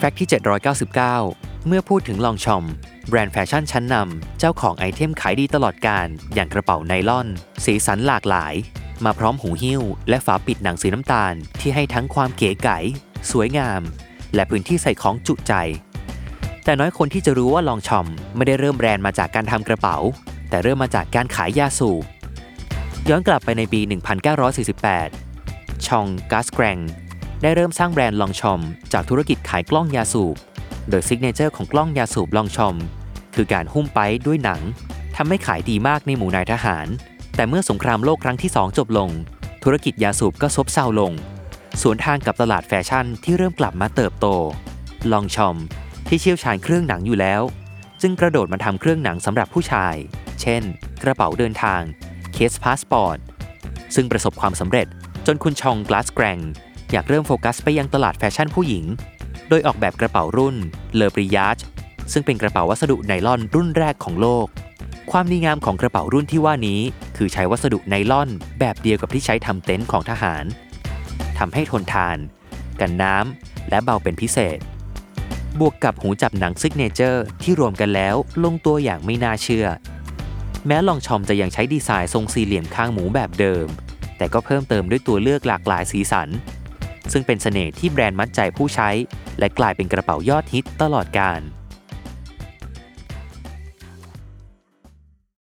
fact ที่ 799 เมื่อพูดถึง Longchamp แบรนด์แฟชั่นชั้นนำเจ้าของ item ขายดีตลอดกาล อย่างกระเป๋าไนล่อน สีสันหลากหลาย มาพร้อมหูหิ้ว และฝาปิดหนังสีน้ำตาล ที่ให้ทั้งความเก๋ไก๋สวยงาม และพื้นที่ใส่ของจุใจ แต่น้อยคนที่จะรู้ว่า Longchamp ไม่ได้เริ่มแบรนด์มาจากการทำกระเป๋า แต่เริ่มมาจากการขายยาสูบย้อนกลับไปในปี 1948 Jean Cassegrain ได้เริ่มสร้างแบรนด์ Longchamp จากธุรกิจขายกล้องยาสูบ โดย signature ของกล้องยาสูบ Longchamp คือการหุ้มไปด้วยหนังทำให้ขายดีมากในหมู่นายทหาร แต่เมื่อสงครามโลกครั้งที่ 2 จบลง ธุรกิจยาสูบก็ซบเซาลง สวนทางกับตลาดแฟชั่นที่เริ่มกลับมาเติบโต Longchamp ที่เชี่ยวชาญเครื่องหนังอยู่แล้ว จึงกระโดดมาทำเครื่องหนังสำหรับผู้ชาย เช่น กระเป๋าเดินทาง เคสพาสปอร์ต ซึ่งประสบความสำเร็จจนคุณ Jean Cassegrain อยากเริ่มโฟกัสไปยังตลาดแฟชั่นผู้หญิง โดยออกแบบกระเป๋ารุ่น Le Pliage ซึ่งเป็นกระเป๋าวัสดุไนลอนรุ่นแรกของโลก ความดีงามของกระเป๋ารุ่นที่ว่านี้ คือใช้วัสดุไนลอนแบบเดียวกับที่ใช้ทำเต็นท์ของทหารทำให้ทนทาน กันน้ำและเบาเป็นพิเศษ บวกกับหูจับหนัง signature ที่รวมกันแล้วลงตัวอย่างไม่น่าเชื่อ แม้ Longchamp จะยังใช้ดีไซน์ทรงสี่เหลี่ยมคางหมูแบบเดิม แต่ก็เพิ่มเติมด้วยตัวเลือกหลากหลายสีสัน ซึ่งเป็นเสน่ห์ที่แบรนด์มัดใจผู้ใช้ และกลายเป็นกระเป๋ายอดฮิตตลอดกาล